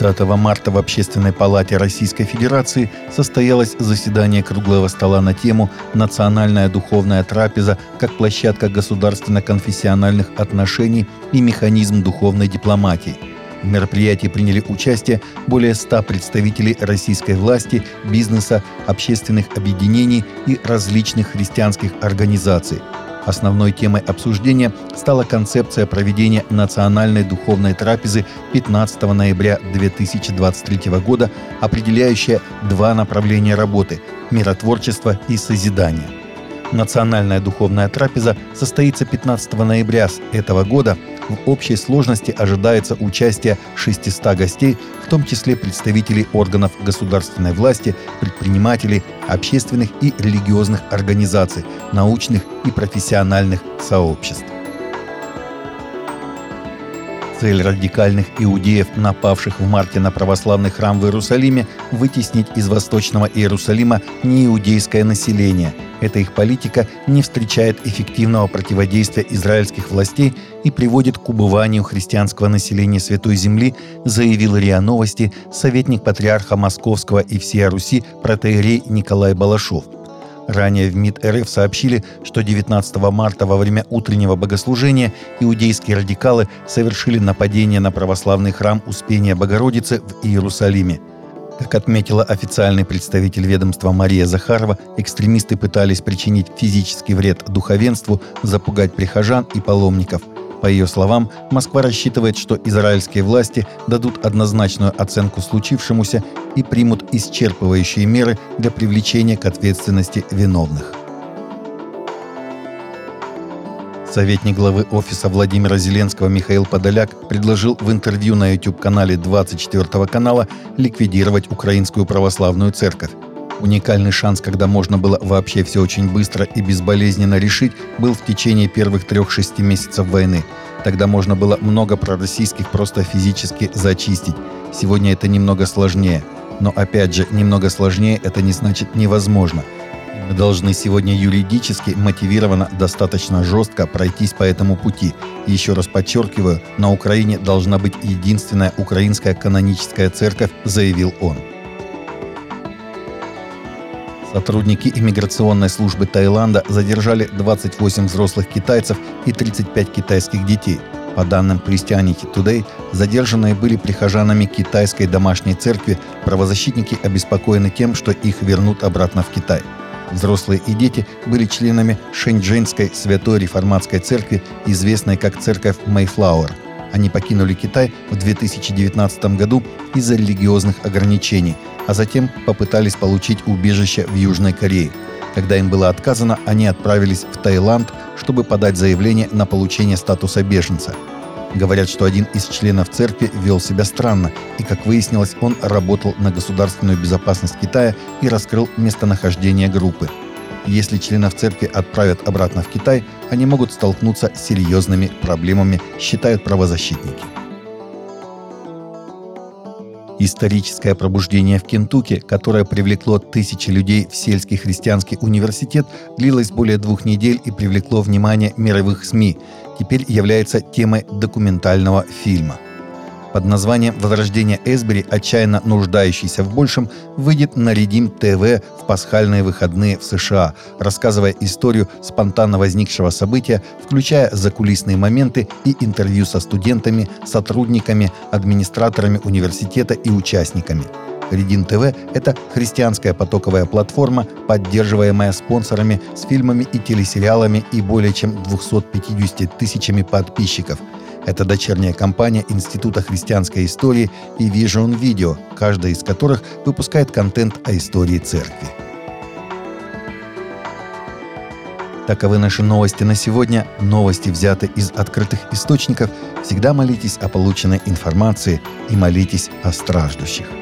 30 марта в Общественной палате Российской Федерации состоялось заседание круглого стола на тему «Национальная духовная трапеза как площадка государственно-конфессиональных отношений и механизм духовной дипломатии». В мероприятии приняли участие более 100 представителей российской власти, бизнеса, общественных объединений и различных христианских организаций – Основной темой обсуждения стала концепция проведения национальной духовной трапезы 15 ноября 2023 года, определяющая два направления работы – миротворчество и созидание. Национальная духовная трапеза состоится 15 ноября этого года – в общей сложности ожидается участие 600 гостей, в том числе представителей органов государственной власти, предпринимателей, общественных и религиозных организаций, научных и профессиональных сообществ. Цель радикальных иудеев, напавших в марте на православный храм в Иерусалиме, вытеснить из Восточного Иерусалима неиудейское население. Эта их политика не встречает эффективного противодействия израильских властей и приводит к убыванию христианского населения Святой Земли, заявил РИА Новости советник патриарха Московского и всея Руси протеерей Николай Балашов – Ранее в МИД РФ сообщили, что 19 марта во время утреннего богослужения иудейские радикалы совершили нападение на православный храм Успения Богородицы в Иерусалиме. Как отметила официальный представитель ведомства Мария Захарова, экстремисты пытались причинить физический вред духовенству, запугать прихожан и паломников – по ее словам, Москва рассчитывает, что израильские власти дадут однозначную оценку случившемуся и примут исчерпывающие меры для привлечения к ответственности виновных. Советник главы офиса Владимира Зеленского Михаил Подоляк предложил в интервью на YouTube-канале 24 канала ликвидировать Украинскую православную церковь. Уникальный шанс, когда можно было вообще все очень быстро и безболезненно решить, был в течение первых трех-шести месяцев войны. Тогда можно было много пророссийских просто физически зачистить. Сегодня это немного сложнее. Но опять же, немного сложнее это не значит невозможно. Мы должны сегодня юридически мотивированно достаточно жестко пройтись по этому пути. еще раз подчеркиваю, на Украине должна быть единственная украинская каноническая церковь, заявил он. Сотрудники иммиграционной службы Таиланда задержали 28 взрослых китайцев и 35 китайских детей. По данным Christianity Today, задержанные были прихожанами китайской домашней церкви, правозащитники обеспокоены тем, что их вернут обратно в Китай. Взрослые и дети были членами Шэньчжэньской Святой Реформатской Церкви, известной как Церковь Мэйфлауэр – они покинули Китай в 2019 году из-за религиозных ограничений, а затем попытались получить убежище в Южной Корее. Когда им было отказано, они отправились в Таиланд, чтобы подать заявление на получение статуса беженца. Говорят, что один из членов церкви вел себя странно, и, как выяснилось, он работал на государственную безопасность Китая и раскрыл местонахождение группы – если членов церкви отправят обратно в Китай, они могут столкнуться с серьезными проблемами, считают правозащитники. Историческое пробуждение в Кентукки, которое привлекло тысячи людей в сельский христианский университет, длилось более двух недель и привлекло внимание мировых СМИ. Теперь является темой документального фильма – под названием «Возрождение Эсбери, отчаянно нуждающийся в большем», выйдет на Редим ТВ в пасхальные выходные в США, рассказывая историю спонтанно возникшего события, включая закулисные моменты и интервью со студентами, сотрудниками, администраторами университета и участниками. Редин ТВ – это христианская потоковая платформа, поддерживаемая спонсорами с фильмами и телесериалами и более чем 250 тысячами подписчиков – это дочерняя компания Института христианской истории и Vision Video, каждая из которых выпускает контент о истории церкви. Таковы наши новости на сегодня. Новости взяты из открытых источников. Всегда молитесь о полученной информации и молитесь о страждущих.